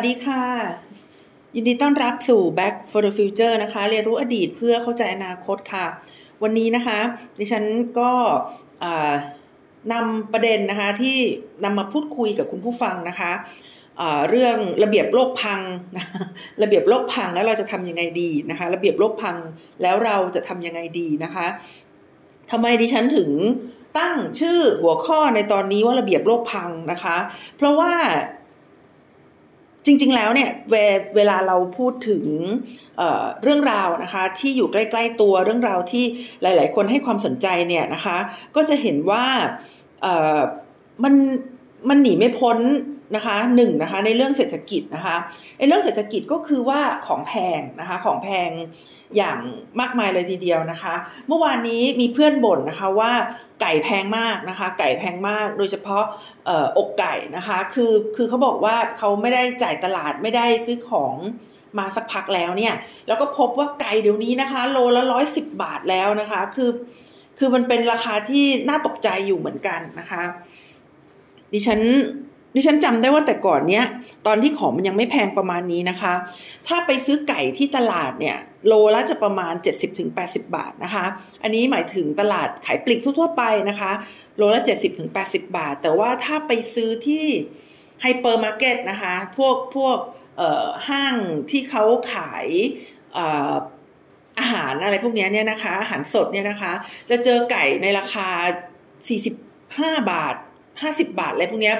วัสดีค่ะ ยินดีต้อนรับสู่ Back for the Future นะคะ เรียนรู้อดีตเพื่อเข้าใจอนาคตค่ะ วันนี้นะคะ ดิฉันก็นำประเด็นนะคะที่นำมาพูดคุยกับคุณผู้ฟังนะคะเรื่องระเบียบโลกพังนะระเบียบโลกพังแล้วเราจะทำยังไงดีนะคะ ระเบียบโลกพังแล้วเราจะทำยังไงดีนะคะทำไมดิฉันถึงตั้งชื่อหัวข้อในตอนนี้ว่าระเบียบโลกพังนะคะ เพราะว่า จริง ๆ แล้วเนี่ยเวเวลาเราพูดถึงเเรื่องราวนะคะที่อยู่ใกล้ ๆ ตัวเรื่องราวที่หลาย ๆ คนให้ความสนใจเนี่ยนะคะ ก็จะเห็นว่ามัน มันหนีไม่พ้นนะคะหนึ่งนะคะในเรื่องเศรษฐกิจนะคะไอ้เรื่องเศรษฐกิจก็คือว่าของแพงนะคะของแพงอย่างมากมายเลยทีเดียวนะคะ เมื่อวานนี้มีเพื่อนบ่นนะคะว่าไก่แพงมากนะคะ ไก่แพงมาก โดยเฉพาะอกไก่นะคะ คือคือเขาบอกว่าเขาไม่ได้จ่ายตลาดไม่ได้ซื้อของมาสักพักแล้วเนี่ย แล้วก็พบว่าไก่เดี๋ยวนี้นะคะ โลละร้อยสิบบาทแล้วนะคะ คือคือมันเป็นราคาที่น่าตกใจอยู่เหมือนกันนะคะ ดิฉันดิฉันจำได้ว่าแต่ก่อนเนี้ยตอนที่ของมันยังไม่แพงประมาณนี้นะคะ ถ้าไปซื้อไก่ที่ตลาดเนี่ย โลละจะประมาณ 70-80 บาทนะคะ อันนี้หมายถึงตลาดขายปลีกทั่วไปนะคะ โลละ 70-80 บาท แต่ว่าถ้าไปซื้อที่ไฮเปอร์มาร์เก็ตนะคะ พวกพวกห้างที่เขาขายอาหารอะไรพวกนี้เนี่ยนะคะ อาหารสดเนี่ยนะคะ จะเจอไก่ในราคา 45 บาท 50บาทอะไรพวกนี้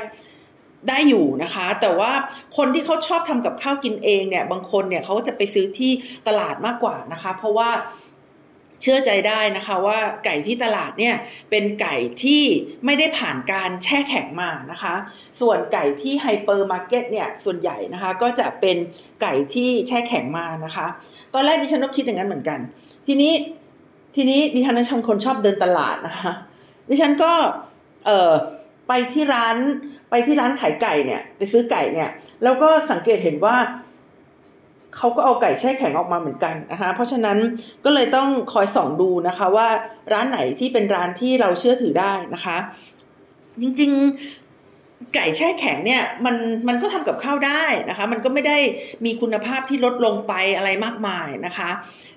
ได้อยู่นะคะ แต่ว่าคนที่เขาชอบทำกับข้าวกินเองเนี่ย บางคนเนี่ยเขาจะไปซื้อที่ตลาดมากกว่านะคะ เพราะว่าเชื่อใจได้นะคะว่าไก่ที่ตลาดเนี่ยเป็นไก่ที่ไม่ได้ผ่านการแช่แข็งมานะคะ ส่วนไก่ที่ไฮเปอร์มาร์เก็ตเนี่ยส่วนใหญ่นะคะก็จะเป็นไก่ที่แช่แข็งมานะคะ ตอนแรกดิฉันก็คิดอย่างนั้นเหมือนกัน ทีนี้ทีนี้ดิฉันชอบคนชอบเดินตลาดนะคะดิฉันก็เออ ไปที่ร้านไปที่ร้านขายไก่เนี่ย ไปซื้อไก่เนี่ย แล้วก็สังเกตเห็นว่าเขาก็เอาไก่แช่แข็งออกมาเหมือนกันนะคะ เพราะฉะนั้นก็เลยต้องคอยส่องดูนะคะว่าร้านไหนที่เป็นร้านที่เราเชื่อถือได้นะคะ จริงๆไก่แช่แข็งเนี่ยมันมันก็ทำกับข้าวได้นะคะ มันก็ไม่ได้มีคุณภาพที่ลดลงไปอะไรมากมายนะคะ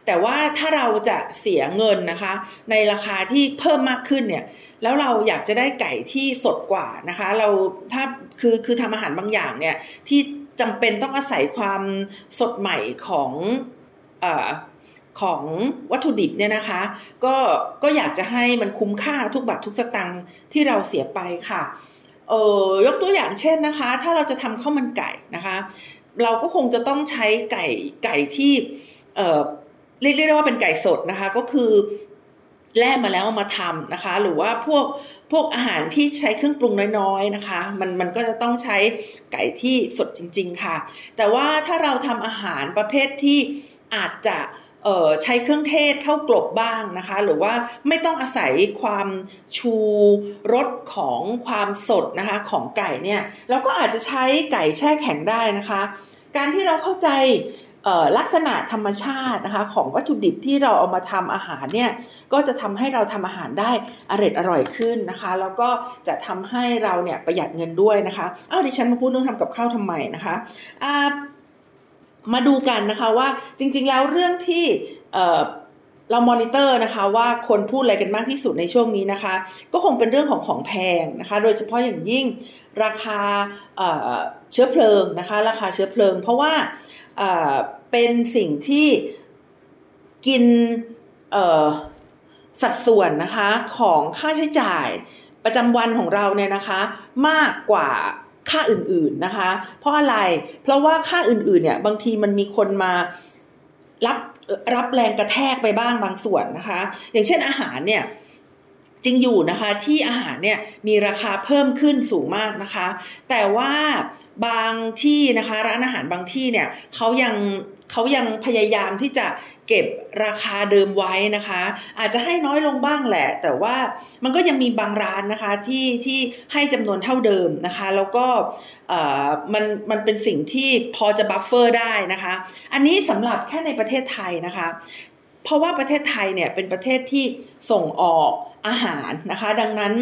แต่ว่าถ้าเราจะเสียเงินนะคะ ในราคาที่เพิ่มมากขึ้นเนี่ย แล้วเราอยากจะได้ไก่ที่สดกว่านะคะ เราถ้าคือคือทำอาหารบางอย่างเนี่ยที่จำเป็นต้องอาศัยความสดใหม่ของอของวัตถุดิบเนี่ยนะคะ ก็ก็อยากจะให้มันคุ้มค่าทุกบาททุกสตังค์ที่เราเสียไปค่ะ เออยกตัวอย่างเช่นนะคะ ถ้าเราจะทำข้าวมันไก่นะคะ เราก็คงจะต้องใช้ไก่ไก่ที่เออเรียกได้ว่าเป็นไก่สดนะคะ ก็คือ แล่มาแล้วมาทำนะคะ หรือว่าพวกพวกอาหารที่ใช้เครื่องปรุงน้อยๆนะคะ มันมันก็จะต้องใช้ไก่ที่สดจริง ๆ ค่ะ แต่ว่าถ้าเราทำอาหารประเภทที่อาจจะใช้เครื่องเทศเข้ากลบบ้างนะคะ หรือว่าไม่ต้องอาศัยความชูรสของความสดนะคะของไก่เนี่ยเราก็อาจจะใช้ไก่แช่แข็งได้นะคะ การที่เราเข้าใจ ลักษณะธรรมชาตินะคะของวัตถุดิบที่เราเอามาทำอาหารเนี่ยก็จะทำให้เราทำอาหารได้อร่อยอร่อยขึ้นนะคะ แล้วก็จะทำให้เราเนี่ยประหยัดเงินด้วยนะคะอ้าวดิฉันมาพูดเรื่องทำกับข้าวทำไมนะคะมาดูกันนะคะว่าจริงๆแล้วเรื่องที่เรามอนิเตอร์นะคะว่าคนพูดอะไรกันมากที่สุดในช่วงนี้นะคะ ก็คงเป็นเรื่องของของแพงนะคะ โดยเฉพาะอย่างยิ่งราคาเชื้อเพลิงนะคะ ราคาเชื้อเพลิง เพราะว่า เป็นสิ่งที่กินสัดส่วนนะคะของค่าใช้จ่ายประจำวันของเราเนี่ยนะคะ มากกว่าค่าอื่นๆนะคะ เพราะอะไรเพราะว่าค่าอื่นๆเนี่ยบางทีมันมีคนมารับรับแรงกระแทกไปบ้างบางส่วนนะคะ อย่างเช่นอาหารเนี่ยจริงอยู่นะคะที่อาหารเนี่ยมีราคาเพิ่มขึ้นสูงมากนะคะ แต่ว่าบางที่นะคะ ร้านอาหารบางที่เนี่ยเขายัง เขายังพยายามที่จะเก็บราคาเดิมไว้นะคะ อาจจะให้น้อยลงบ้างแหละ แต่ว่ามันก็ยังมีบางร้านนะคะที่ที่ให้จำนวนเท่าเดิมนะคะ แล้วก็มันมันเป็นสิ่งที่พอจะบัฟเฟอร์ได้นะคะ อันนี้สำหรับแค่ในประเทศไทยนะคะ เพราะว่าประเทศไทยเนี่ยเป็นประเทศที่ส่งออกอาหารนะคะ ดังนั้น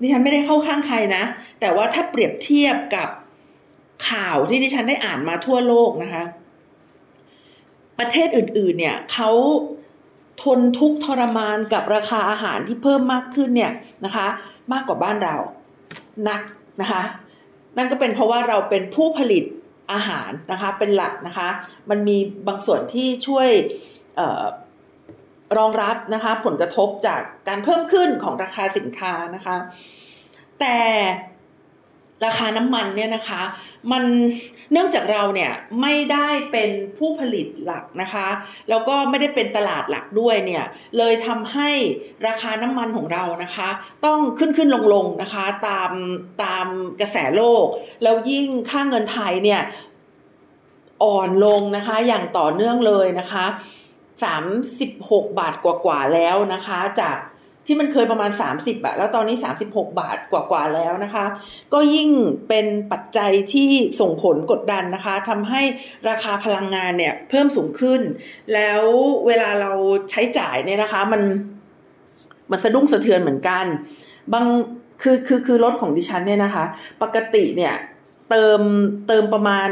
ดิฉันไม่ได้เข้าข้างใครนะ แต่ว่าถ้าเปรียบเทียบกับข่าวที่ดิฉันได้อ่านมาทั่วโลกนะคะ ประเทศอื่นๆ เนี่ยเขาทนทุกข์ทรมานกับราคาอาหารที่เพิ่มมากขึ้นเนี่ยนะคะ มากกว่าบ้านเรานักนะคะ นั่นก็เป็นเพราะว่าเราเป็นผู้ผลิตอาหารนะคะเป็นหลักนะคะ มันมีบางส่วนที่ช่วยรองรับนะคะ ผลกระทบจากการเพิ่มขึ้นของราคาสินค้านะคะ แต่ราคาน้ำมันเนี่ยนะคะ มัน เนื่องจากเราเนี่ยไม่ได้เป็นผู้ผลิตหลักนะคะ แล้วก็ไม่ได้เป็นตลาดหลักด้วยเนี่ยเลยทำให้ราคาน้ำมันของเรานะคะ ต้องขึ้นขึ้นลงลงนะคะตามตามกระแสโลก แล้วยิ่งค่าเงินไทยเนี่ยอ่อนลงนะคะอย่างต่อเนื่องเลยนะคะ 36 บาทกว่าๆแล้วนะคะจาก ที่มันเคยประมาณ 30บาทแล้วตอนนี้ 36 บาทกว่าๆแล้วนะคะ ก็ยิ่งเป็นปัจจัยที่ส่งผลกดดันนะคะทำให้ราคาพลังงานเนี่ยเพิ่มสูงขึ้น แล้วเวลาเราใช้จ่ายเนี่ยนะคะมันมันสะดุ้งสะเทือนเหมือนกัน บางคือคือคือรถของดิฉันเนี่ยนะคะ ปกติเนี่ยเติมเติมประมาณ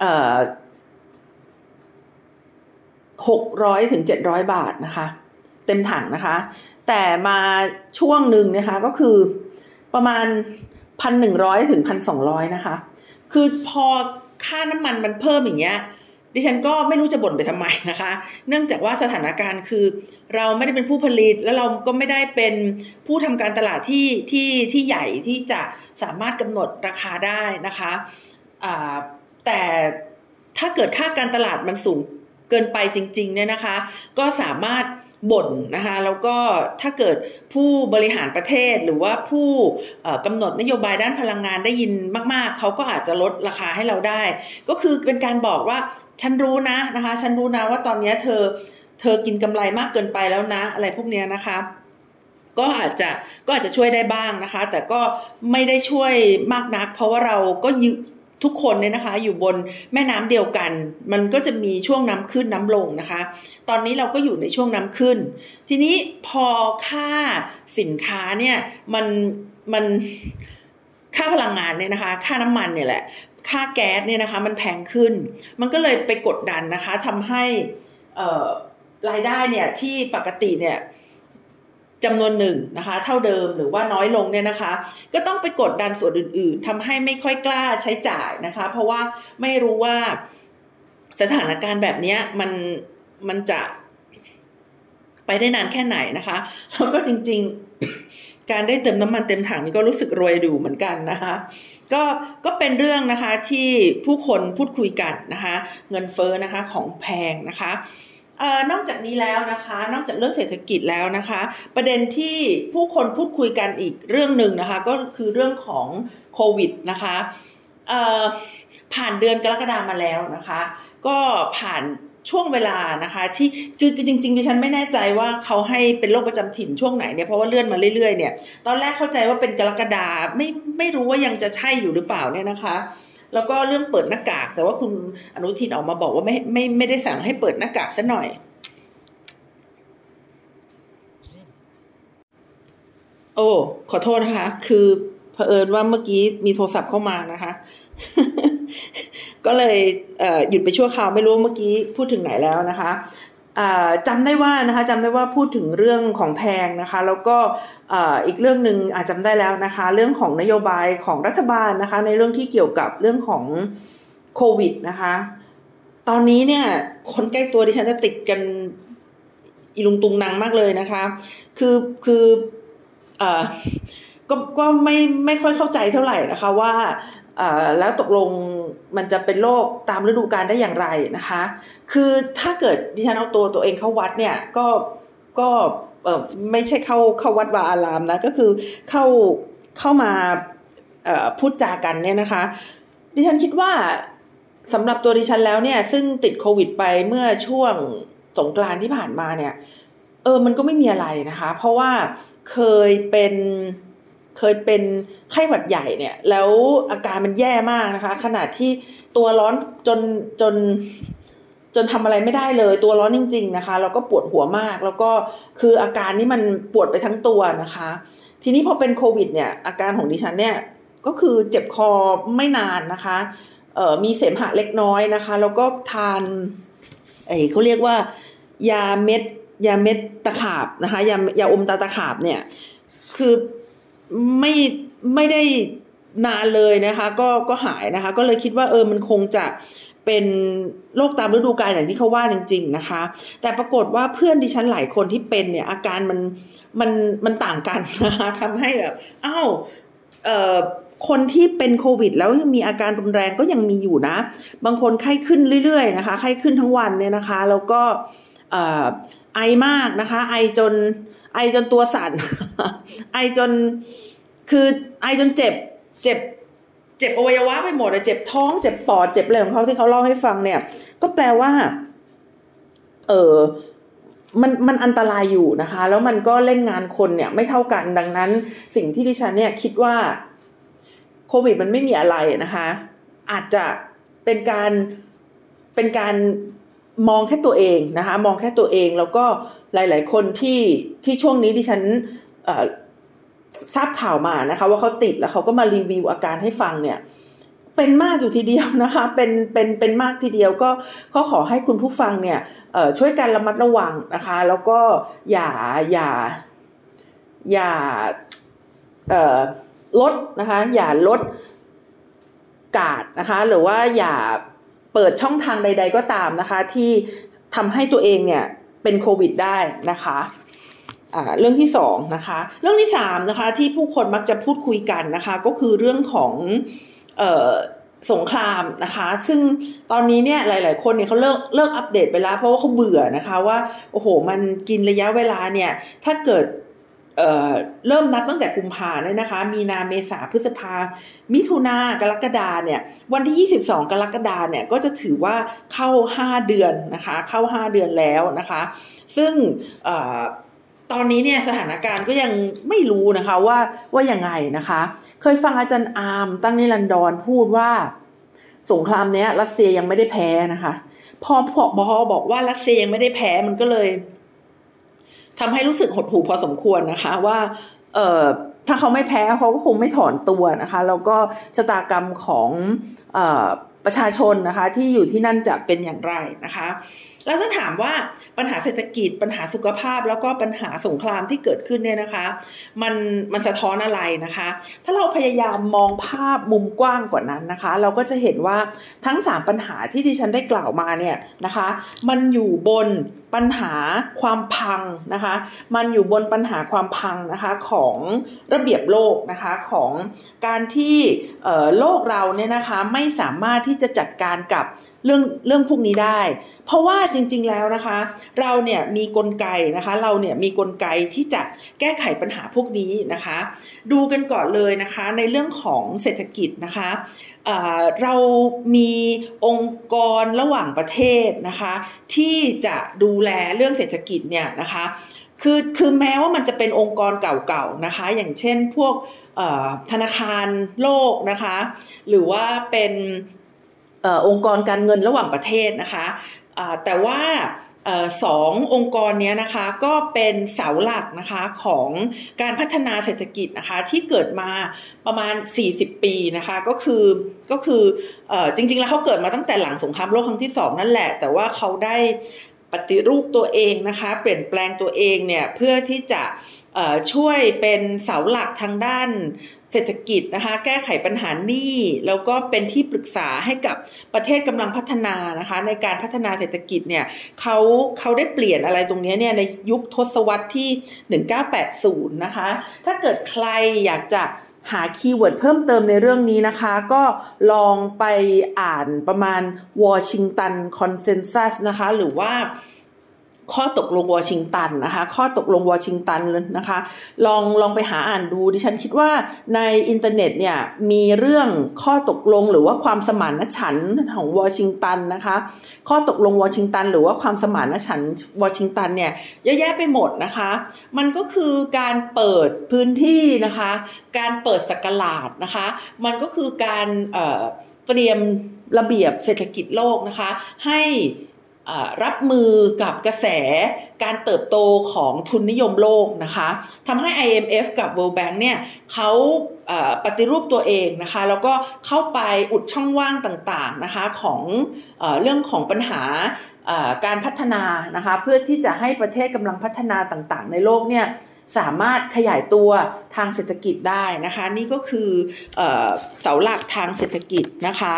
เอ่อหกร้อยถึงเจ็ดร้อยบาทนะคะ เต็มถังนะคะ แต่มาช่วงหนึ่งนะคะก็คือประมาณพันหนึ่งร้อยถึงพันสองร้อยนะคะ คือพอค่าน้ำมันมันเพิ่มอย่างเงี้ยดิฉันก็ไม่รู้จะบ่นไปทำไมนะคะ เนื่องจากว่าสถานการณ์คือ เราไม่ได้เป็นผู้ผลิตแล้วเราก็ไม่ได้เป็นผู้ทำการตลาดที่ที่ที่ใหญ่ที่จะสามารถกำหนดราคาได้นะคะแต่ถ้าเกิดค่าการตลาดมันสูงเกินไปจริง ๆ เนี่ยนะคะ ก็สามารถ บ่นนะคะ แล้วก็ถ้าเกิดผู้บริหารประเทศหรือว่าผู้กำหนดนโยบายด้านพลังงานได้ยินมาก ๆ เขาก็อาจจะลดราคาให้เราได้ ก็คือเป็นการบอกว่าฉันรู้นะนะคะ ฉันรู้นะว่าตอนนี้เธอเธอกินกำไรมากเกินไปแล้วนะ อะไรพวกนี้นะคะก็อาจจะก็อาจจะช่วยได้บ้างนะคะ แต่ก็ไม่ได้ช่วยมากนัก เพราะว่าเราก็ย ทุกคนเนี่ยนะคะ อยู่บนแม่น้ำเดียวกัน มันก็จะมีช่วงน้ำขึ้นน้ำลงนะคะ ตอนนี้เราก็อยู่ในช่วงน้ำขึ้น ทีนี้พอค่าสินค้าเนี่ยมันมันค่าพลังงานเนี่ยนะคะ ค่าน้ำมันเนี่ยแหละ ค่าแก๊สเนี่ยนะคะ มันแพงขึ้น มันก็เลยไปกดดันนะคะทำให้รายได้เนี่ยที่ปกติเนี่ย จำนวนหนึ่งนะคะ เท่าเดิมหรือว่าน้อยลงเนี่ยนะคะ ก็ต้องไปกดดันส่วนอื่น ๆทำให้ไม่ค่อยกล้าใช้จ่ายนะคะ เพราะว่าไม่รู้ว่าสถานการณ์แบบนี้มันมันจะไปได้นานแค่ไหนนะคะแล้วก็จริง ๆ การได้เติมน้ำมันเต็มถังนี่ก็รู้สึกรวยดูเหมือนกันนะคะ ก็ก็เป็นเรื่องนะคะที่ผู้คนพูดคุยกันนะคะ เงินเฟ้อนะคะของแพงนะคะ นอกจากนี้แล้วนะคะ นอกจากเรื่องเศรษฐกิจแล้วนะคะ ประเด็นที่ผู้คนพูดคุยกันอีกเรื่องหนึ่งนะคะ ก็คือเรื่องของโควิดนะคะผ่านเดือนกรกฎามาแล้วนะคะ ก็ผ่านช่วงเวลานะคะ ที่คือจริงๆดิฉันไม่แน่ใจว่าเขาให้เป็นโรคประจำถิ่นช่วงไหนเนี่ยเพราะว่าเลื่อนมาเรื่อยๆเนี่ย ตอนแรกเข้าใจว่าเป็นกรกฎาไม่ไม่รู้ว่ายังจะใช่อยู่หรือเปล่าเนี่ยนะคะ แล้วก็เรื่องเปิดหน้ากาก แต่ว่าคุณอนุทินออกมาบอกว่าไม่ไม่ไม่ได้สั่งให้เปิดหน้ากากซะหน่อยโอ้ขอโทษนะคะ คือเผอิญว่าเมื่อกี้มีโทรศัพท์เข้ามานะคะ ก็เลยหยุดไปชั่วคราวไม่รู้เมื่อกี้พูดถึงไหนแล้วนะคะ จำได้ว่านะคะจำได้ว่าพูดถึงเรื่องของแพงนะคะ แล้วก็อีกเรื่องหนึ่งอาจจำได้แล้วนะคะ เรื่องของนโยบายของรัฐบาลนะคะ ในเรื่องที่เกี่ยวกับเรื่องของโควิดนะคะ ตอนนี้เนี่ยคนใกล้ตัวดิฉันจะติดกันอีลุงตุงนังมากเลยนะคะ คือคืออก็ก็ไม่ไม่ค่อยเข้าใจเท่าไหร่นะคะว่า แล้วตกลงมันจะเป็นโรคตามฤดูกาลได้อย่างไรนะคะ คือถ้าเกิดดิฉันเอาตัวตัวเองเข้าวัดเนี่ยก็ก็ไม่ใช่เข้าเข้าวัดวาอารามนะก็คือเข้าเข้ามาพูดจากันเนี่ยนะคะ ดิฉันคิดว่าสำหรับตัวดิฉันแล้วเนี่ยซึ่งติดโควิดไปเมื่อช่วงสงกรานที่ผ่านมาเนี่ย เออมันก็ไม่มีอะไรนะคะ เพราะว่าเคยเป็น เคยเป็นไข้หวัดใหญ่เนี่ย แล้วอาการมันแย่มากนะคะ ขนาดที่ตัวร้อนจนจนจนทำอะไรไม่ได้เลย ตัวร้อนจริง ๆนะคะ แล้วก็ปวดหัวมาก แล้วก็คืออาการนี้มันปวดไปทั้งตัวนะคะ ทีนี้พอเป็นโควิดเนี่ย อาการของดิฉันเนี่ยก็คือเจ็บคอไม่นานนะคะเอ่อมีเสมหะเล็กน้อยนะคะ แล้วก็ทานไอเขาเรียกว่ายาเม็ดยาเม็ดตะขาบนะคะยายาอมตาตะขาบเนี่ย คือ ไม่ไม่ได้นานเลยนะคะ ก็ก็หายนะคะ ก็เลยคิดว่าเออมันคงจะเป็นโรคตามฤดูกาลอย่างที่เขาว่าจริง ๆนะคะ แต่ปรากฏว่าเพื่อนดิฉันหลายคนที่เป็นเนี่ย อาการมันมันมันต่างกันนะคะทำให้แบบอ้าวเอ่อคนที่เป็นโควิด แล้วยังมีอาการรุนแรงก็ยังมีอยู่นะ บางคนไข้ขึ้นเรื่อยๆนะคะ ไข้ขึ้นทั้งวันเนี่ยนะคะ แล้วก็ไอมากนะคะ ไอจน ไอจนตัวสั่น ไอจน คือไอจนเจ็บ เจ็บ เจ็บอวัยวะไปหมดเลยเจ็บท้อง เจ็บปอด เจ็บอะไรของเขาที่เขาเล่าให้ฟังเนี่ย ก็แปลว่า เออมันมันอันตรายอยู่นะคะ แล้วมันก็เล่นงานคนเนี่ยไม่เท่ากันดังนั้น สิ่งที่ดิฉันเนี่ยคิดว่าโควิดมันไม่มีอะไรนะคะ อาจจะเป็นการเป็นการมองแค่ตัวเองนะคะ มองแค่ตัวเองแล้วก็ หลาย ๆ คนที่ที่ช่วงนี้ดิฉันทราบข่าวมานะคะว่าเขาติดแล้วเขาก็มารีวิวอาการให้ฟังเนี่ยเป็นมากอยู่ทีเดียวนะคะ เป็นเป็นเป็นมากทีเดียวก็ก็ขอให้คุณผู้ฟังเนี่ยช่วยกันระมัดระวังนะคะ แล้วก็อย่าอย่าอย่าลดนะคะ อย่าลดกาดนะคะ หรือว่าอย่าเปิดช่องทางใด ๆ ก็ตามนะคะ ที่ทำให้ตัวเองเนี่ย เป็นโควิดได้นะคะเรื่องที่สองนะคะ เรื่องที่สามนะคะที่ผู้คนมักจะพูดคุยกันนะคะ ก็คือเรื่องของสงครามนะคะ ซึ่งตอนนี้เนี่ยหลาย ๆ คนเนี่ยเขาเลิกเลิกอัปเดตไปแล้ว เพราะว่าเขาเบื่อนะคะว่าโอ้โห มันกินระยะเวลาเนี่ย ถ้าเกิด เเริ่มนับตั้งแต่กุมภาเนี่ยนะคะ มีนาเมษาพฤษภา มิถุนากรกฎาเนี่ย วันที่ 22 กรกฎาเนี่ย ก็จะถือว่าเข้า 5 เดือนนะคะ เข้า 5 เดือนแล้วนะคะ ซึ่งตอนนี้เนี่ยสถานการณ์ก็ยังไม่รู้นะคะว่าว่ายังไงนะคะ เคยฟังอาจารย์อาร์มตั้งนิรันดรพูดว่าสงครามเนี้ยรัสเซียยังไม่ได้แพ้นะคะ พอพอบอบอกว่ารัสเซียยังไม่ได้แพ้มันก็เลย ทำให้รู้สึกหดหู่พอสมควรนะคะว่าเอ่อถ้าเขาไม่แพ้เขาก็คงไม่ถอนตัวนะคะแล้วก็ชะตากรรมของอประชาชนนะคะที่อยู่ที่นั่นจะเป็นอย่างไรนะคะ แล้วถ้าถามว่าปัญหาเศรษฐกิจปัญหาสุขภาพ แล้วก็ปัญหาสงครามที่เกิดขึ้นเนี่ยนะคะ มันมันสะท้อนอะไรนะคะ ถ้าเราพยายามมองภาพมุมกว้างกว่านั้นนะคะ เราก็จะเห็นว่าทั้ง 3 ปัญหาที่ดิฉันได้กล่าวมาเนี่ยนะคะ มันอยู่บนปัญหาความพังนะคะ มันอยู่บนปัญหาความพังนะคะของระเบียบโลกนะคะของการที่โลกเราเนี่ยนะคะไม่สามารถที่จะจัดการกับ เรื่องเรื่องพวกนี้ได้ เพราะว่าจริง ๆแล้วนะคะ เราเนี่ยมีกลไกนะคะ เราเนี่ยมีกลไกที่จะแก้ไขปัญหาพวกนี้นะคะ ดูกันก่อนเลยนะคะในเรื่องของเศรษฐกิจนะคะเรามีองค์กรระหว่างประเทศนะคะ ที่จะดูแลเรื่องเศรษฐกิจเนี่ยนะคะคือคือแม้ว่ามันจะเป็นองค์กรเก่าๆนะคะ อย่างเช่นพวกธนาคารโลกนะคะ หรือว่าเป็น องค์กรการเงินระหว่างประเทศนะคะแต่ว่าสององค์กรนี้นะคะก็เป็นเสาหลักนะคะของการพัฒนาเศรษฐกิจนะคะที่เกิดมาประมาณ 40 ปีนะคะก็คือก็คือจริง ๆ แล้วเขาเกิดมาตั้งแต่หลังสงครามโลกครั้งที่สองนั่นแหละ แต่ว่าเขาได้ปฏิรูปตัวเองนะคะเปลี่ยนแปลงตัวเองเนี่ยเพื่อที่จะช่วยเป็นเสาหลักทางด้าน เศรษฐกิจนะคะ แก้ไขปัญหาหนี้ แล้วก็เป็นที่ปรึกษาให้กับประเทศกำลังพัฒนานะคะ ในการพัฒนาเศรษฐกิจเนี่ยเขาเขาได้เปลี่ยนอะไรตรงนี้เนี่ยในยุคทศวรรษที่ 1980 นะคะ ถ้าเกิดใครอยากจะหา keyword เพิ่มเติมในเรื่องนี้นะคะ ก็ลองไปอ่านประมาณ Washington Consensus นะคะ หรือว่า ข้อตกลงวอชิงตันนะคะ ข้อตกลงวอชิงตันนะคะ ลองลองไปหาอ่านดูดิฉันคิดว่าในอินเทอร์เน็ตเนี่ยมีเรื่องข้อตกลงหรือว่าความสมานฉันท์ของวอชิงตันนะคะ ข้อตกลงวอชิงตัน หรือว่าความสมานฉันท์วอชิงตันเนี่ยเยอะแยะไปหมดนะคะ มันก็คือการเปิดพื้นที่นะคะ การเปิดตลาดนะคะ มันก็คือการเตรียมระเบียบเศรษฐกิจโลกนะคะ ให้ รับมือกับกระแสการเติบโตของทุนนิยมโลกนะคะทำให้ IMF กับ World Bank เนี่ยเขาปฏิรูปตัวเองนะคะแล้วก็เข้าไปอุดช่องว่างต่างๆนะคะของเอเรื่องของปัญหาการพัฒนานะคะเพื่อที่จะให้ประเทศกำลังพัฒนาต่างๆ ในโลกเนี่ยสามารถขยายตัวทางเศรษฐกิจได้นะคะ นี่ก็คือเอสาหลักทางเศรษฐกิจนะคะ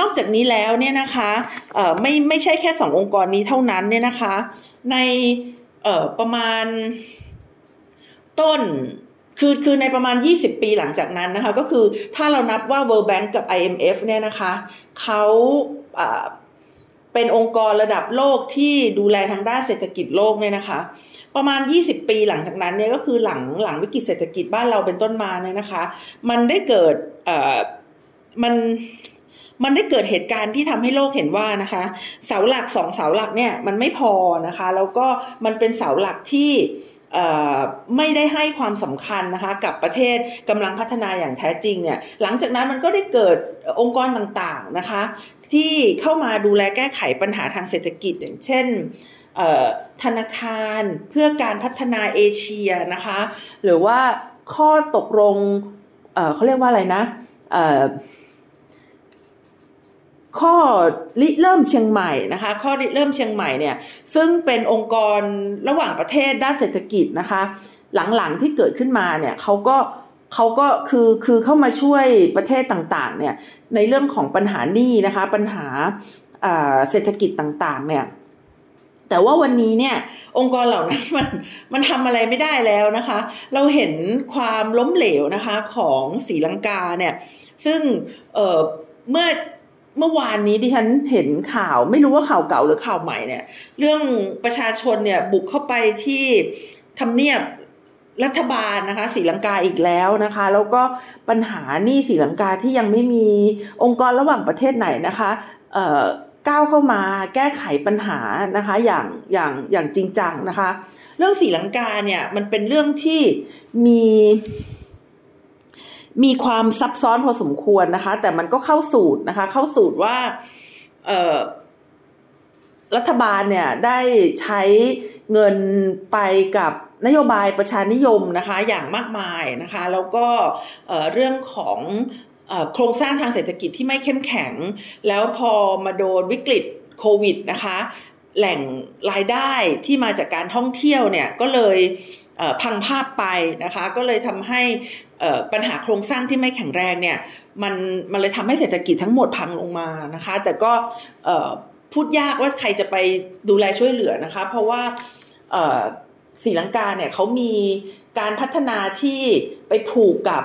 นอกจากนี้แล้วเนี่ยนะคะไม่ไม่ใช่แค่สององค์กรนี้เท่านั้นเนี่ยนะคะ ในประมาณต้นคือคือในประมาณ 20 ปีหลังจากนั้นนะคะ ก็คือถ้าเรานับว่า World Bank กับ IMF เนี่ยนะคะเขาเป็นองค์กรระดับโลกที่ดูแลทางด้านเศรษฐกิจโลกเนี่ยนะคะ ประมาณ 20 ปีหลังจากนั้นเนี่ยก็คือหลังหลังวิกฤตเศรษฐกิจบ้านเราเป็นต้นมาเนี่ยนะคะ มันได้เกิดมัน มันได้เกิดเหตุการณ์ที่ทำให้โลกเห็นว่านะคะ เสาหลักสองเสาหลักเนี่ยมันไม่พอนะคะ แล้วก็มันเป็นเสาหลักที่ไม่ได้ให้ความสำคัญนะคะกับประเทศกำลังพัฒนาอย่างแท้จริงเนี่ยหลังจากนั้นมันก็ได้เกิดองค์กรต่างๆนะคะที่เข้ามาดูแลแก้ไขปัญหาทางเศรษฐกิจอย่างเช่นธนาคารเพื่อการพัฒนาเอเชียนะคะหรือว่าข้อตกลงเเขาเรียกว่าอะไรนะ ข้อริเริ่มเชียงใหม่นะคะ ข้อริเริ่มเชียงใหม่เนี่ยซึ่งเป็นองค์กรระหว่างประเทศด้านเศรษฐกิจนะคะ หลังๆที่เกิดขึ้นมาเนี่ยเขาก็เขาก็คือคือเข้ามาช่วยประเทศต่างๆเนี่ยในเรื่องของปัญหาหนี้นะคะ ปัญหาเศรษฐกิจต่างๆ เนี่ยแต่ว่าวันนี้เนี่ยองค์กรเหล่านั้นมันมันทำอะไรไม่ได้แล้วนะคะ เราเห็นความล้มเหลวนะคะของศรีลังกาเนี่ยซึ่งเเมื่อ เมื่อวานนี้ที่ฉันเห็นข่าว ไม่รู้ว่าข่าวเก่าหรือข่าวใหม่เนี่ย เรื่องประชาชนเนี่ยบุกเข้าไปที่ทำเนียบรัฐบาลนะคะสีลังกาอีกแล้วนะคะ แล้วก็ปัญหานี่สีลังกาที่ยังไม่มีองค์กรระหว่างประเทศไหนนะคะเอ่อก้าวเข้ามาแก้ไขปัญหานะคะอย่างอย่างอย่างจริงจังนะคะ เรื่องสีลังกาเนี่ยมันเป็นเรื่องที่มี มีความซับซ้อนพอสมควรนะคะ แต่มันก็เข้าสูตรนะคะ เข้าสูตรว่ารัฐบาลเนี่ยได้ใช้เงินไปกับนโยบายประชานิยมนะคะอย่างมากมายนะคะ แล้วก็เรื่องของโครงสร้างทางเศรษฐกิจที่ไม่เข้มแข็ง แล้วพอมาโดนวิกฤตโควิดนะคะ แหล่งรายได้ที่มาจากการท่องเที่ยวเนี่ยก็เลย พังภาพไปนะคะ ก็เลยทำให้ปัญหาโครงสร้างที่ไม่แข็งแรงเนี่ยมันมันเลยทำให้เศรษฐกิจทั้งหมดพังลงมานะคะ แต่ก็พูดยากว่าใครจะไปดูแลช่วยเหลือนะคะ เพราะว่าศรีลังกาเนี่ยเขามีการพัฒนาที่ไปผูกกับ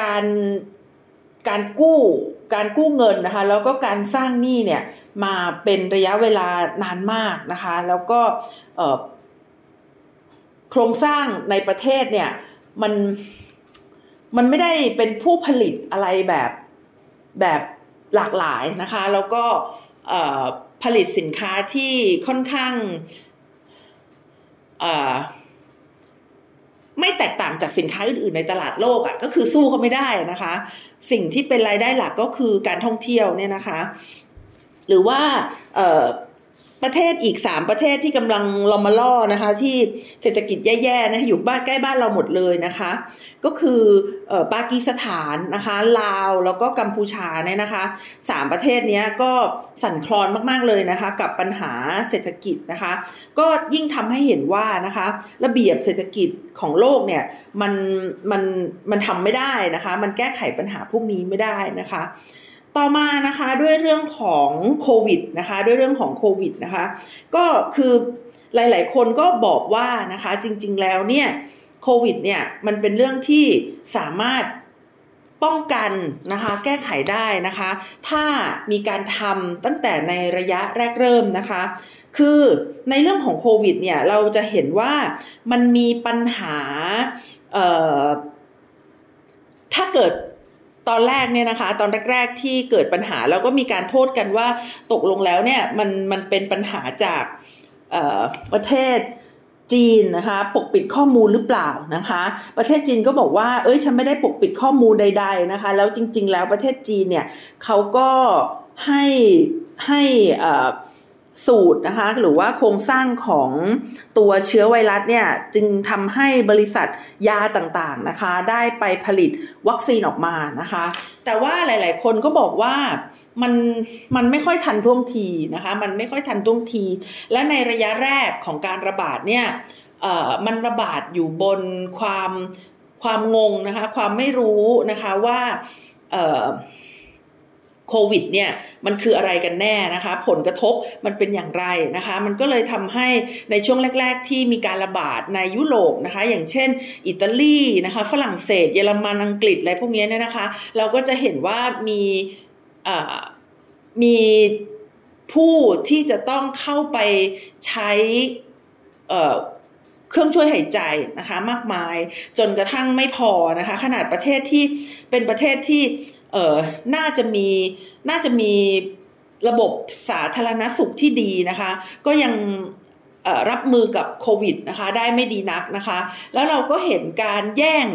การการกู้การกู้เงินนะคะ แล้วก็การสร้างหนี้เนี่ยมาเป็นระยะเวลานานมากนะคะ แล้วก็ โครงสร้างในประเทศเนี่ยมันมันไม่ได้เป็นผู้ผลิตอะไรแบบแบบหลากหลายนะคะ แล้วก็ผลิตสินค้าที่ค่อนข้างไม่แตกต่างจากสินค้าอื่นๆในตลาดโลกอะ่ะก็คือสู้เขาไม่ได้นะคะ สิ่งที่เป็นรายได้หลักก็คือการท่องเที่ยวเนี่ยนะคะ หรือว่า ประเทศอีกสามประเทศที่กำลังเรามาล่อนะคะ ที่เศรษฐกิจแย่ๆนะอยู่บ้านใกล้บ้านเราหมดเลยนะคะ ก็คือปากีสถานนะคะลาวแล้วก็กัมพูชาเนี่ยนะคะสามประเทศนี้ก็สั่นคลอนมากๆเลยนะคะ กับปัญหาเศรษฐกิจนะคะ ก็ยิ่งทำให้เห็นว่านะคะ ระเบียบเศรษฐกิจของโลกเนี่ยมันมันมันทำไม่ได้นะคะ มันแก้ไขปัญหาพวกนี้ไม่ได้นะคะ ต่อมานะคะด้วยเรื่องของโควิดนะคะด้วยเรื่องของโควิดนะคะก็คือหลาย ๆ คนก็บอกว่านะคะจริง ๆ แล้วเนี่ยโควิดเนี่ยมันเป็นเรื่องที่สามารถป้องกันนะคะแก้ไขได้นะคะ ถ้ามีการทำตั้งแต่ในระยะแรกเริ่มนะคะ คือในเรื่องของโควิดเนี่ยเราจะเห็นว่ามันมีปัญหาถ้าเกิด ตอนแรกเนี่ยนะคะ ตอนแรกๆที่เกิดปัญหาแล้วก็มีการโทษกันว่าตกลงแล้วเนี่ยมันมันเป็นปัญหาจากประเทศจีนนะคะปกปิดข้อมูลหรือเปล่านะคะ ประเทศจีนก็บอกว่า เอ้ยฉันไม่ได้ปกปิดข้อมูลใด ๆนะคะ แล้วจริง ๆ แล้วประเทศจีนเนี่ยเขาก็ให้ให้ สูตรนะคะ หรือว่าโครงสร้างของตัวเชื้อไวรัสเนี่ย จึงทำให้บริษัทยาต่างๆนะคะ ได้ไปผลิตวัคซีนออกมานะคะ แต่ว่าหลายๆ คนก็บอกว่ามันมันไม่ค่อยทันท่วงทีนะคะ มันไม่ค่อยทันท่วงที และในระยะแรกของการระบาดเนี่ยมันระบาดอยู่บนความความงงนะคะ ความไม่รู้นะคะว่า โควิดเนี่ยมันคืออะไรกันแน่นะคะ ผลกระทบมันเป็นอย่างไรนะคะ มันก็เลยทำให้ในช่วงแรก ๆ ที่มีการระบาดในยุโรปนะคะ อย่างเช่น อิตาลีนะคะฝรั่งเศส เยอรมันอังกฤษอะไรพวกนี้เนี่ยนะคะ เราก็จะเห็นว่ามีมีผู้ที่จะต้องเข้าไปใช้เครื่องช่วยหายใจนะคะ มากมายจนกระทั่งไม่พอนะคะ ขนาดประเทศที่เป็นประเทศที่ เออน่าจะมีน่าจะมีระบบสาธารณสุขที่ดีนะคะ ก็ยังรับมือกับโควิดนะคะ ได้ไม่ดีนักนะคะ แล้วเราก็เห็นการแย่ง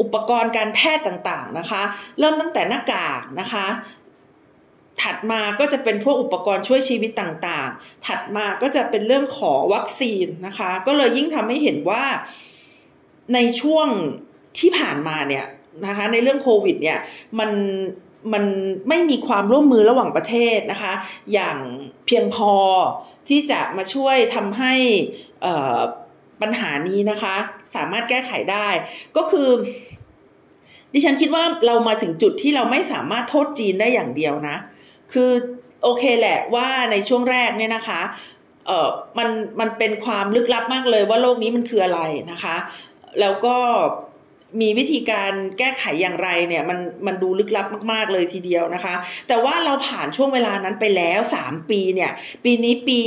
อุปกรณ์การแพทย์ต่างๆนะคะ เริ่มตั้งแต่หน้ากากนะคะ ถัดมาก็จะเป็นพวกอุปกรณ์ช่วยชีวิตต่างๆ ถัดมาก็จะเป็นเรื่องขอวัคซีนนะคะ ก็เลยยิ่งทำให้เห็นว่าในช่วงที่ผ่านมาเนี่ย นะคะในเรื่องโควิดเนี่ยมันมันไม่มีความร่วมมือระหว่างประเทศนะคะ อย่างเพียงพอที่จะมาช่วยทำให้ปัญหานี้นะคะ สามารถแก้ไขได้ก็คือ ดิฉันคิดว่าเรามาถึงจุดที่เราไม่สามารถโทษจีนได้อย่างเดียวนะ คือโอเคแหละว่าในช่วงแรกเนี่ยนะคะเออมันมันเป็นความลึกลับมากเลยว่าโลกนี้มันคืออะไรนะคะ แล้วก็ มีวิธีการแก้ไขอย่างไรเนี่ยมันมันดูลึกลับมาก ๆ เลยทีเดียวนะคะ แต่ว่าเราผ่านช่วงเวลานั้นไปแล้ว 3 ปีเนี่ยปีนี้ปี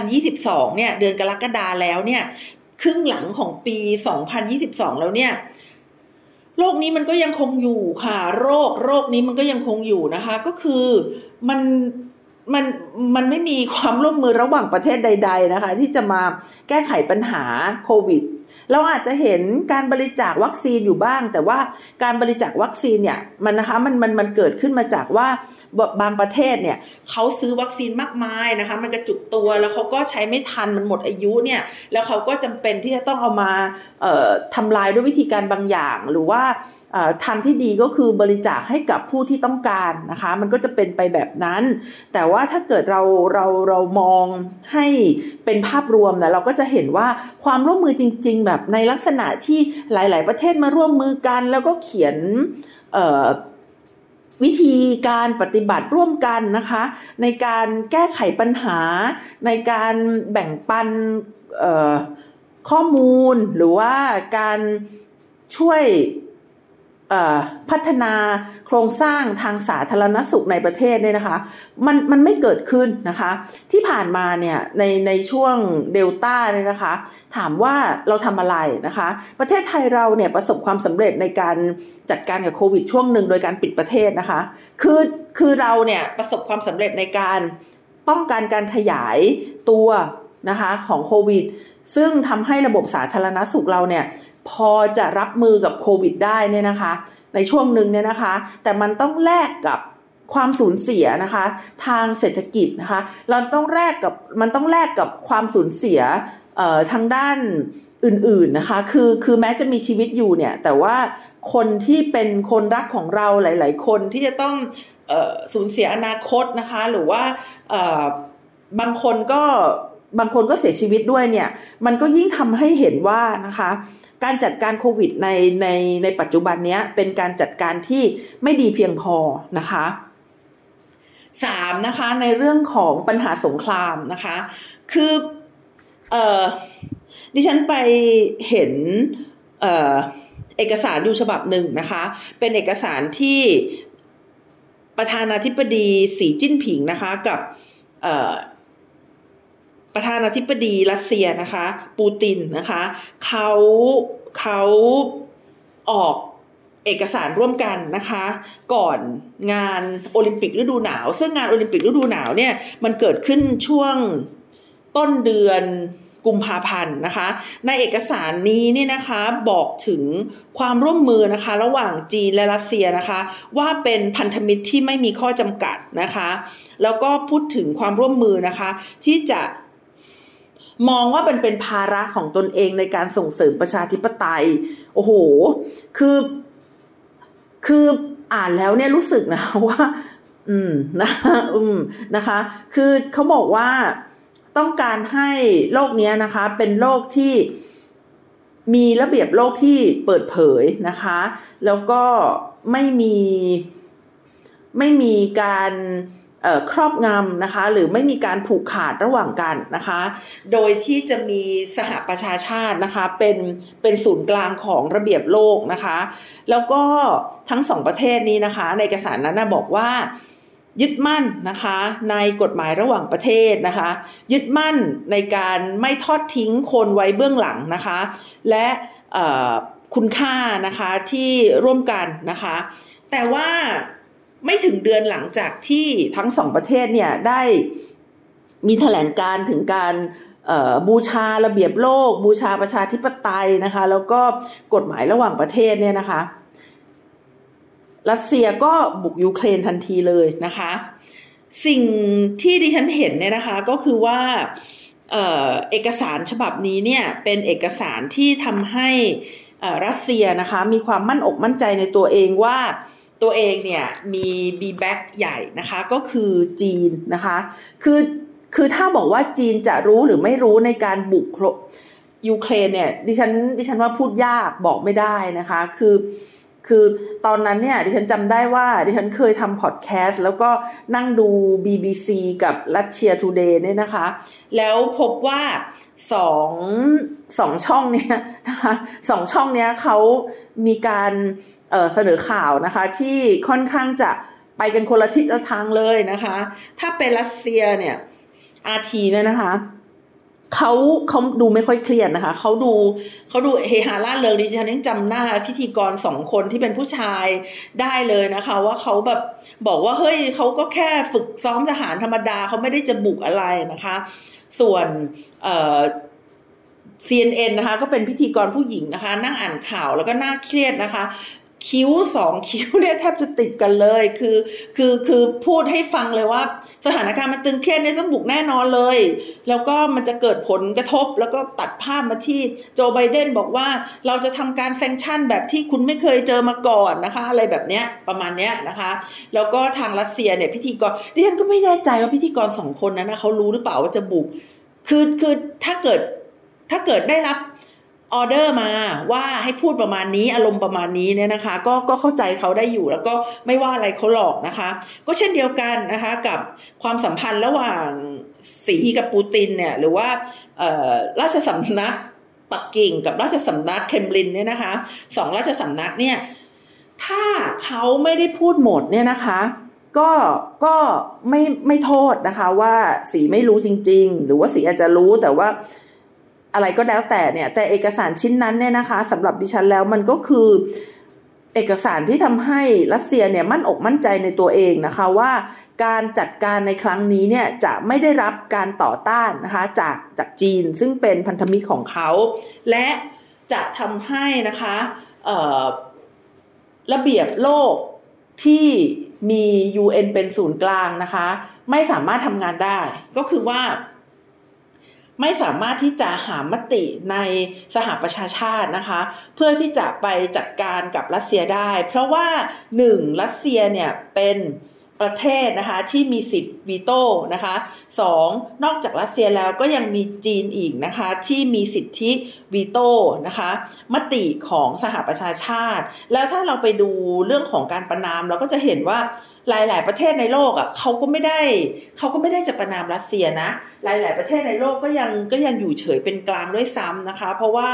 2022เนี่ยเดือนกรกฎาแล้วเนี่ยครึ่งหลังของปี 2022 แล้วเนี่ยโรคนี้มันก็ยังคงอยู่ค่ะ โรคโรคนี้มันก็ยังคงอยู่นะคะ ก็คือมันมันมันไม่มีความร่วมมือระหว่างประเทศใด ๆนะคะ ที่จะมาแก้ไขปัญหาโควิด เราอาจจะเห็นการบริจาควัคซีนอยู่บ้าง แต่ว่าการบริจาควัคซีนเนี่ยมันนะคะมันมันมันเกิดขึ้นมาจากว่าบางประเทศเนี่ยเขาซื้อวัคซีนมากมายนะคะ มันกระจุกตัวแล้วเขาก็ใช้ไม่ทันมันหมดอายุเนี่ยแล้วเขาก็จำเป็นที่จะต้องเอามาทำลายด้วยวิธีการบางอย่างหรือว่า ทางที่ดีก็คือบริจาคให้กับผู้ที่ต้องการนะคะ มันก็จะเป็นไปแบบนั้น แต่ว่าถ้าเกิดเราเราเรามองให้เป็นภาพรวมนะเราก็จะเห็นว่าความร่วมมือจริง ๆ แบบในลักษณะที่หลาย ๆ ประเทศมาร่วมมือกัน แล้วก็เขียนวิธีการปฏิบัติร่วมกันนะคะ ในการแก้ไขปัญหา ในการแบ่งปันข้อมูลหรือว่าการช่วย พัฒนาโครงสร้างทางสาธารณสุขในประเทศเนี่ยนะคะมันมันไม่เกิดขึ้นนะคะ ที่ผ่านมาเนี่ยในในช่วงเดลต้าเนี่ยนะคะ ถามว่าเราทำอะไรนะคะ ประเทศไทยเราเนี่ยประสบความสำเร็จในการจัดการกับโควิดช่วงหนึ่งโดยการปิดประเทศนะคะ คือคือเราเนี่ยประสบความสำเร็จในการป้องกันการขยายตัวนะคะของโควิดซึ่งทำให้ระบบสาธารณสุขเราเนี่ย พอจะรับมือกับโควิดได้เนี่ยนะคะ ในช่วงหนึ่งเนี่ยนะคะ แต่มันต้องแลกกับความสูญเสียนะคะ ทางเศรษฐกิจนะคะ เราต้องแลกกับมันต้องแลกกับความสูญเสียทางด้านอื่นๆนะคะ คือคือแม้จะมีชีวิตอยู่เนี่ย แต่ว่าคนที่เป็นคนรักของเราหลาย ๆ คนที่จะต้องสูญเสียอนาคตนะคะ หรือว่าบางคนก็ บางคนก็เสียชีวิตด้วยเนี่ย มันก็ยิ่งทำให้เห็นว่านะคะ การจัดการโควิดในในในปัจจุบันนี้เป็นการจัดการที่ไม่ดีเพียงพอนะคะสามนะคะในเรื่องของปัญหาสงครามนะคะ คือเออดิฉันไปเห็นเออเอกสารอยู่ฉบับหนึ่งนะคะ เป็นเอกสารที่ประธานาธิบดีสีจิ้นผิงนะคะกับ ประธานาธิบดีรัสเซียนะคะ ปูตินนะคะเขาเขาออกเอกสารร่วมกันนะคะ ก่อนงานโอลิมปิกฤดูหนาว ซึ่งงานโอลิมปิกฤดูหนาวเนี่ยมันเกิดขึ้นช่วงต้นเดือนกุมภาพันธ์นะคะ ในเอกสารนี้เนี่ยนะคะบอกถึงความร่วมมือนะคะ ระหว่างจีนและรัสเซียนะคะ ว่าเป็นพันธมิตรที่ไม่มีข้อจำกัดนะคะ แล้วก็พูดถึงความร่วมมือนะคะ ที่จะ มองว่าเป็นเป็นภาระของตนเองในการส่งเสริมประชาธิปไตย โอ้โห คือ คืออ่านแล้วเนี่ยรู้สึกนะว่า อืมนะอืมนะคะ คือเขาบอกว่าต้องการให้โลกนี้นะคะ เป็นโลกที่มีระเบียบโลกที่เปิดเผยนะคะ แล้วก็ไม่มีไม่มีการ ครอบงำนะคะ หรือไม่มีการผูกขาดระหว่างกันนะคะ โดยที่จะมีสหประชาชาตินะคะเป็นเป็นศูนย์กลางของระเบียบโลกนะคะ แล้วก็ทั้งสองประเทศนี้นะคะ ในเอกสารนั้นนะบอกว่ายึดมั่นนะคะในกฎหมายระหว่างประเทศนะคะ ยึดมั่นในการไม่ทอดทิ้งคนไว้เบื้องหลังนะคะ และคุณค่านะคะที่ร่วมกันนะคะ แต่ว่า ไม่ถึงเดือนหลังจากที่ทั้งสองประเทศเนี่ยได้มีแถลงการถึงการบูชาระเบียบโลก บูชาประชาธิปไตยนะคะ แล้วก็กฎหมายระหว่างประเทศเนี่ยนะคะ รัสเซียก็บุกยูเครนทันทีเลยนะคะ สิ่งที่ดิฉันเห็นเนี่ยนะคะก็คือว่าเอกสารฉบับนี้เนี่ยเป็นเอกสารที่ทำให้รัสเซียนะคะ มีความมั่นอกมั่นใจในตัวเองว่า ตัวเองเนี่ยมีมี back ใหญ่นะคะก็คือจีนนะคะคือคือถ้าบอกว่าจีนจะรู้หรือไม่รู้ในการบุกยูเครนเนี่ยดิฉันดิฉันว่าพูดยากบอกไม่ได้นะคะคือคือตอนนั้นเนี่ยดิฉันจำได้ว่าดิฉันเคยทำพอดแคสต์แล้วก็นั่งดู BBC กับรัสเซียทูเดย์เนี่ยนะคะ แล้วพบว่าสองสองช่องเนี่ยนะคะสองช่องเนี้ยเขามีการ เสนอข่าวนะคะที่ค่อนข้างจะไปกันคนละทิศละทางเลยนะคะ ถ้าเป็นรัสเซียเนี่ยอาทีเนี่ยนะคะเขาเขาดูไม่ค่อยเครียดนะคะเขาดูเขาดูเฮฮาล่าเริงดิฉันยังจำหน้าพิธีกรสองคนที่เป็นผู้ชายได้เลยนะคะ ว่าเขาแบบบอกว่าเฮ้ยเขาก็แค่ฝึกซ้อมทหารธรรมดาเขาไม่ได้จะบุกอะไรนะคะ ส่วนเอ่อ CNN นะคะ ก็เป็นพิธีกรผู้หญิงนะคะ นั่งอ่านข่าวแล้วก็น่าเครียดนะคะ คิ้วสองคิ้วเนี่ยแทบจะติดกันเลย คือ คือคือพูดให้ฟังเลยว่า สถานการณ์มันตึงเครียดเนี่ยต้องบุกแน่นอนเลย แล้วก็มันจะเกิดผลกระทบแล้วก็ตัดภาพมาที่โจไบเดนบอกว่าเราจะทำการแซงชั่นแบบที่คุณไม่เคยเจอมาก่อนนะคะ อะไรแบบเนี้ยประมาณเนี้ยนะคะ แล้วก็ทางรัสเซียเนี่ยพิธีกรดิฉันก็ไม่แน่ใจว่าพิธีกรสองคนนั้นนะเขารู้หรือเปล่าว่าจะบุก คือคือถ้าเกิดถ้าเกิดได้รับ ออเดอร์มาว่าให้พูดประมาณนี้อารมณ์ประมาณนี้เนี่ยนะคะ ก็ก็เข้าใจเขาได้อยู่แล้วก็ไม่ว่าอะไรเขาหลอกนะคะ ก็เช่นเดียวกันนะคะกับความสัมพันธ์ระหว่างสีกับปูตินเนี่ยหรือว่าราชสำนักปักกิ่งกับราชสำนักเคมบรินเนี่ยนะคะสองราชสำนักเนี่ยถ้าเขาไม่ได้พูดหมดเนี่ยนะคะก็ก็ไม่ไม่โทษนะคะว่าสีไม่รู้จริง ๆ หรือว่าสีอาจจะรู้แต่ว่า อะไรก็แล้วแต่เนี่ย แต่เอกสารชิ้นนั้นเนี่ยนะคะสำหรับดิฉันแล้วมันก็คือเอกสารที่ทำให้รัสเซียเนี่ยมั่นอกมั่นใจในตัวเองนะคะว่าการจัดการในครั้งนี้เนี่ยจะไม่ได้รับการต่อต้านนะคะจากจากจีนซึ่งเป็นพันธมิตรของเขา และจะทำให้นะคะระเบียบโลกที่มี UN เป็นศูนย์กลางนะคะ ไม่สามารถทำงานได้ ก็คือว่า ไม่สามารถที่จะหามติในสหประชาชาตินะคะ เพื่อที่จะไปจัดการกับรัสเซียได้ เพราะว่าหนึ่งรัสเซียเนี่ยเป็น ประเทศนะคะที่มีสิทธิ์วีโต้นะคะสองนอกจากรัสเซียแล้วก็ยังมีจีนอีกนะคะที่มีสิทธิวีโต้นะคะมติของสหประชาชาติ แล้วถ้าเราไปดูเรื่องของการประนามเราก็จะเห็นว่าหลาย ๆ ประเทศในโลกอะเขาก็ไม่ได้เขาก็ไม่ได้จะประนามรัสเซียนะหลาย ๆ ประเทศในโลกก็ยังก็ยังอยู่เฉยเป็นกลางด้วยซ้ำนะคะ เพราะว่า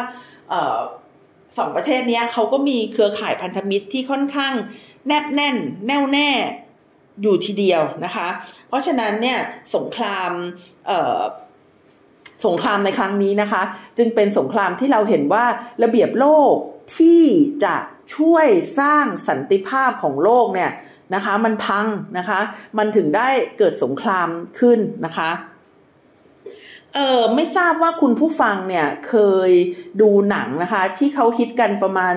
สองประเทศนี้เขาก็มีเครือข่ายพันธมิตรที่ค่อนข้างแนบแน่น แน่วแน่ อยู่ทีเดียวนะคะ เพราะฉะนั้นเนี่ยสงครามสงครามในครั้งนี้นะคะ จึงเป็นสงครามที่เราเห็นว่าระเบียบโลกที่จะช่วยสร้างสันติภาพของโลกเนี่ยนะคะ มันพังนะคะ มันถึงได้เกิดสงครามขึ้นนะคะ เออไม่ทราบว่าคุณผู้ฟังเนี่ยเคยดูหนังนะคะ ที่เขาฮิตกันประมาณ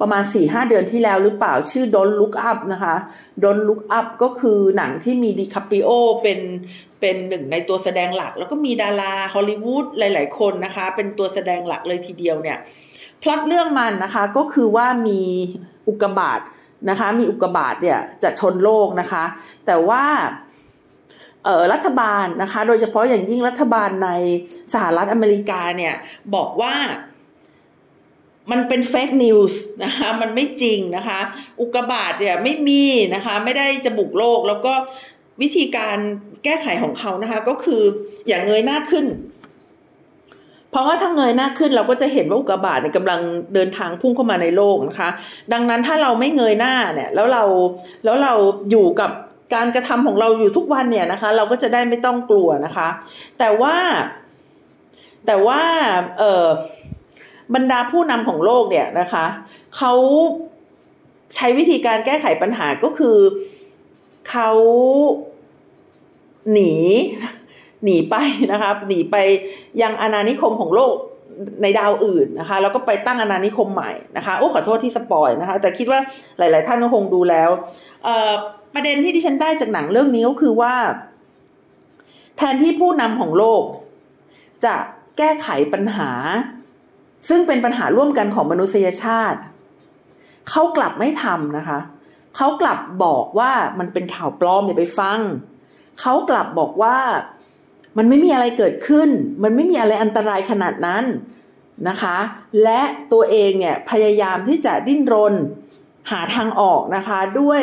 ประมาณ4ี่ห้าเดือนที่แล้วหรือเปล่าชื่อ Don't Look Up นะคะ Don't Look Up ก็คือหนังที่มีดิคาปิโอเป็นเป็นหนึ่งในตัวแสดงหลัก แล้วก็มีดาราฮอลลีวูดหลาย ๆ คนนะคะ เป็นตัวแสดงหลักเลยทีเดียวเนี่ยพล็อตเรื่องมันนะคะก็คือว่ามีอุกกาบาตนะคะ มีอุกกาบาตเนี่ยจะชนโลกนะคะ แต่ว่า รัฐบาลนะคะ โดยเฉพาะอย่างยิ่งรัฐบาลในสหรัฐอเมริกาเนี่ย บอกว่ามันเป็นเฟกนิวส์นะคะ มันไม่จริงนะคะ อุกบาตเนี่ยไม่มีนะคะ ไม่ได้จะบุกโลก แล้วก็วิธีการแก้ไขของเขานะคะ ก็คืออย่างเงยหน้าขึ้น เพราะว่าถ้าเงยหน้าขึ้นเราก็จะเห็นว่าอุกกาบาตเนี่ยกำลังเดินทางพุ่งเข้ามาในโลกนะคะ ดังนั้นถ้าเราไม่เงยหน้าเนี่ย แล้วเราแล้วเราอยู่กับ การกระทำของเราอยู่ทุกวันเนี่ยนะคะ เราก็จะได้ไม่ต้องกลัวนะคะ แต่ว่าแต่ว่าเออบรรดาผู้นำของโลกเนี่ยนะคะเขาใช้วิธีการแก้ไขปัญหาก็คือเขาหนีหนีไปนะคะหนีไปยังอาณานิคมของโลก ในดาวอื่นนะคะ แล้วก็ไปตั้งอาณานิคมใหม่นะคะโอ้ขอโทษที่สปอยนะคะ แต่คิดว่าหลาย ๆ ท่านก็คงดูแล้วประเด็นที่ดิฉันได้จากหนังเรื่องนี้ก็คือว่า แทนที่ผู้นำของโลก จะแก้ไขปัญหา ซึ่งเป็นปัญหาร่วมกันของมนุษยชาติ เขากลับไม่ทำนะคะ เขากลับบอกว่ามันเป็นข่าวปลอมอย่าไปฟัง เขากลับบอกว่า มันไม่มีอะไรเกิดขึ้น มันไม่มีอะไรอันตรายขนาดนั้นนะคะ และตัวเองเนี่ยพยายามที่จะดิ้นรนหาทางออกนะคะด้วย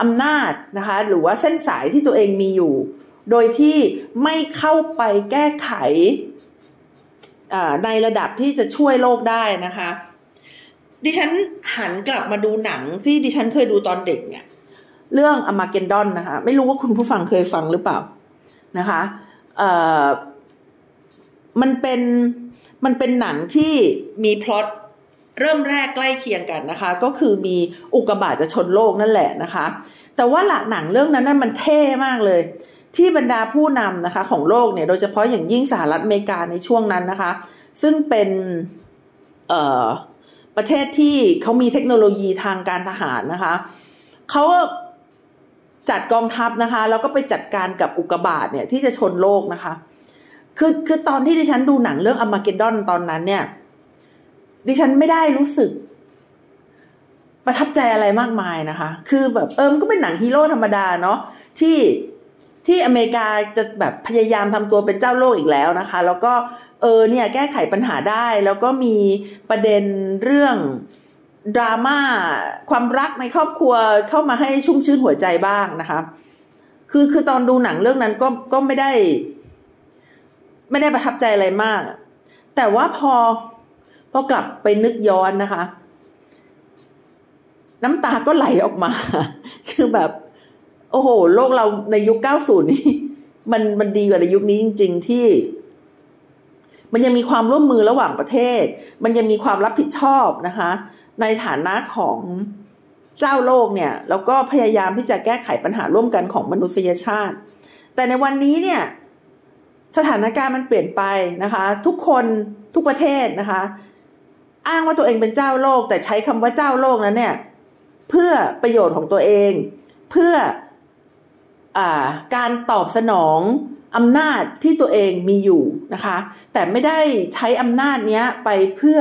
อำนาจนะคะหรือว่าเส้นสายที่ตัวเองมีอยู่ โดยที่ไม่เข้าไปแก้ไขในระดับที่จะช่วยโลกได้นะคะ ดิฉันหันกลับมาดูหนังที่ดิฉันเคยดูตอนเด็กเนี่ยเรื่องอมาเกนดอนนะคะ ไม่รู้ว่าคุณผู้ฟังเคยฟังหรือเปล่านะคะ มันเป็นมันเป็นหนังที่มีพล็อตเริ่มแรกใกล้เคียงกันนะคะ ก็คือมีอุกกาบาตจะชนโลกนั่นแหละนะคะ แต่ว่าหลักหนังเรื่องนั้นนั้นมันเท่มากเลย ที่บรรดาผู้นำนะคะของโลกเนี่ยโดยเฉพาะอย่างยิ่งสหรัฐอเมริกาในช่วงนั้นนะคะ ซึ่งเป็นเอ่อประเทศที่เขามีเทคโนโลยีทางการทหารนะคะเขา จัดกองทัพนะคะ แล้วก็ไปจัดการกับอุกกาบาตเนี่ยที่จะชนโลกนะคะ คือคือตอนที่ดิฉันดูหนังเรื่องอมาเกดดอนตอนนั้นเนี่ย ดิฉันไม่ได้รู้สึก ประทับใจอะไรมากมายนะคะ คือแบบเออมันก็เป็นหนังฮีโร่ธรรมดาเนาะที่ที่อเมริกาจะแบบพยายามทำตัวเป็นเจ้าโลกอีกแล้วนะคะ แล้วก็เออเนี่ยแก้ไขปัญหาได้ แล้วก็มีประเด็นเรื่อง ดราม่าความรักในครอบครัวเข้ามาให้ชุ่มชื่นหัวใจบ้างนะคะ คือคือตอนดูหนังเรื่องนั้นก็ก็ไม่ได้ ไม่ได้ประทับใจอะไรมาก แต่ว่าพอพอกลับไปนึกย้อนนะคะ น้ำตาก็ไหลออกมา คือแบบ โอ้โห โลกเราในยุคเก้าศูนย์นี่ มันมันดีกว่าในยุคนี้จริง ๆ ที่มันยังมีความร่วมมือระหว่างประเทศ มันยังมีความรับผิดชอบนะคะ ในฐานะของเจ้าโลกเนี่ยแล้วก็พยายามที่จะแก้ไขปัญหาร่วมกันของมนุษยชาติ แต่ในวันนี้เนี่ยสถานการณ์มันเปลี่ยนไปนะคะ ทุกคนทุกประเทศนะคะ อ้างว่าตัวเองเป็นเจ้าโลก แต่ใช้คำว่าเจ้าโลกนั้นเนี่ยเพื่อประโยชน์ของตัวเอง เพื่ออการตอบสนองอำนาจที่ตัวเองมีอยู่นะคะ แต่ไม่ได้ใช้อำนาจเนี้ยไปเพื่อ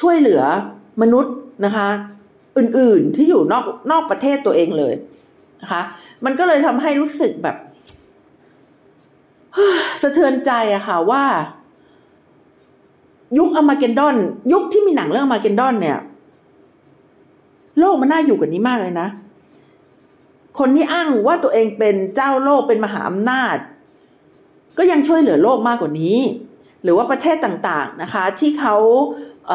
ช่วยเหลือ มนุษย์นะคะ อื่นๆที่อยู่นอกนอกประเทศตัวเองเลยนะคะ มันก็เลยทำให้รู้สึกแบบสะเทือนใจอะค่ะว่า ยุคอมาเกนดอน ยุคที่มีหนังเรื่องอมาเกนดอนเนี่ย โลกมันน่าอยู่กันนี้มากเลยนะ คนที่อ้างว่าตัวเองเป็นเจ้าโลกเป็นมหาอำนาจ ก็ยังช่วยเหลือโลกมากกว่านี้ หรือว่าประเทศต่างๆนะคะ ที่เขาเ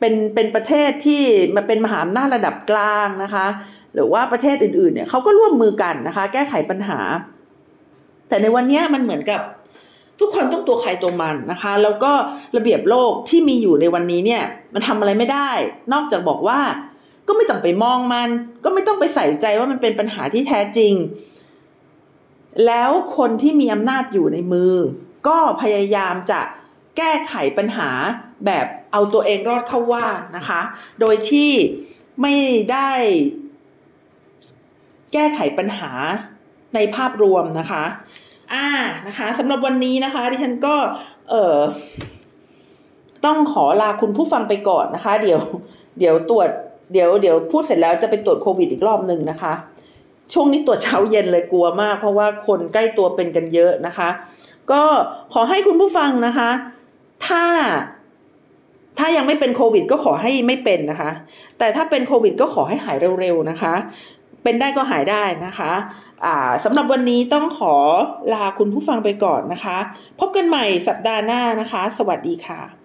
เป็นเป็นประเทศที่มาเป็นมหาอำนาจระดับกลางนะคะ หรือว่าประเทศอื่นๆเนี่ยเขาก็ร่วมมือกันนะคะ แก้ไขปัญหา แต่ในวันนี้มันเหมือนกับทุกคนต้องตัวใครตัวมันนะคะ แล้วก็ระเบียบโลกที่มีอยู่ในวันนี้เนี่ย มันทำอะไรไม่ได้ นอกจากบอกว่า ก็ไม่ต้องไปมองมัน ก็ไม่ต้องไปใส่ใจว่ามันเป็นปัญหาที่แท้จริง แล้วคนที่มีอำนาจอยู่ในมือ ก็พยายามจะแก้ไขปัญหา แบบเอาตัวเองรอดเข้าว่านะคะ โดยที่ไม่ได้แก้ไขปัญหาในภาพรวมนะคะ อ่านะคะสำหรับวันนี้นะคะดิฉันก็เออต้องขอลาคุณผู้ฟังไปก่อนนะคะ เดี๋ยว เดี๋ยวตรวจ เดี๋ยวเดี๋ยวพูดเสร็จแล้วจะไปตรวจโควิดอีกรอบหนึ่งนะคะ ช่วงนี้ตรวจเช้าเย็นเลยกลัวมาก เพราะว่าคนใกล้ตัวเป็นกันเยอะนะคะ ก็ขอให้คุณผู้ฟังนะคะ ถ้า ถ้ายังไม่เป็นโควิดก็ขอให้ไม่เป็นนะคะ แต่ถ้าเป็นโควิดก็ขอให้หายเร็วๆนะคะ เป็นได้ก็หายได้นะคะสำหรับวันนี้ต้องขอลาคุณผู้ฟังไปก่อนนะคะ พบกันใหม่สัปดาห์หน้านะคะ สวัสดีค่ะ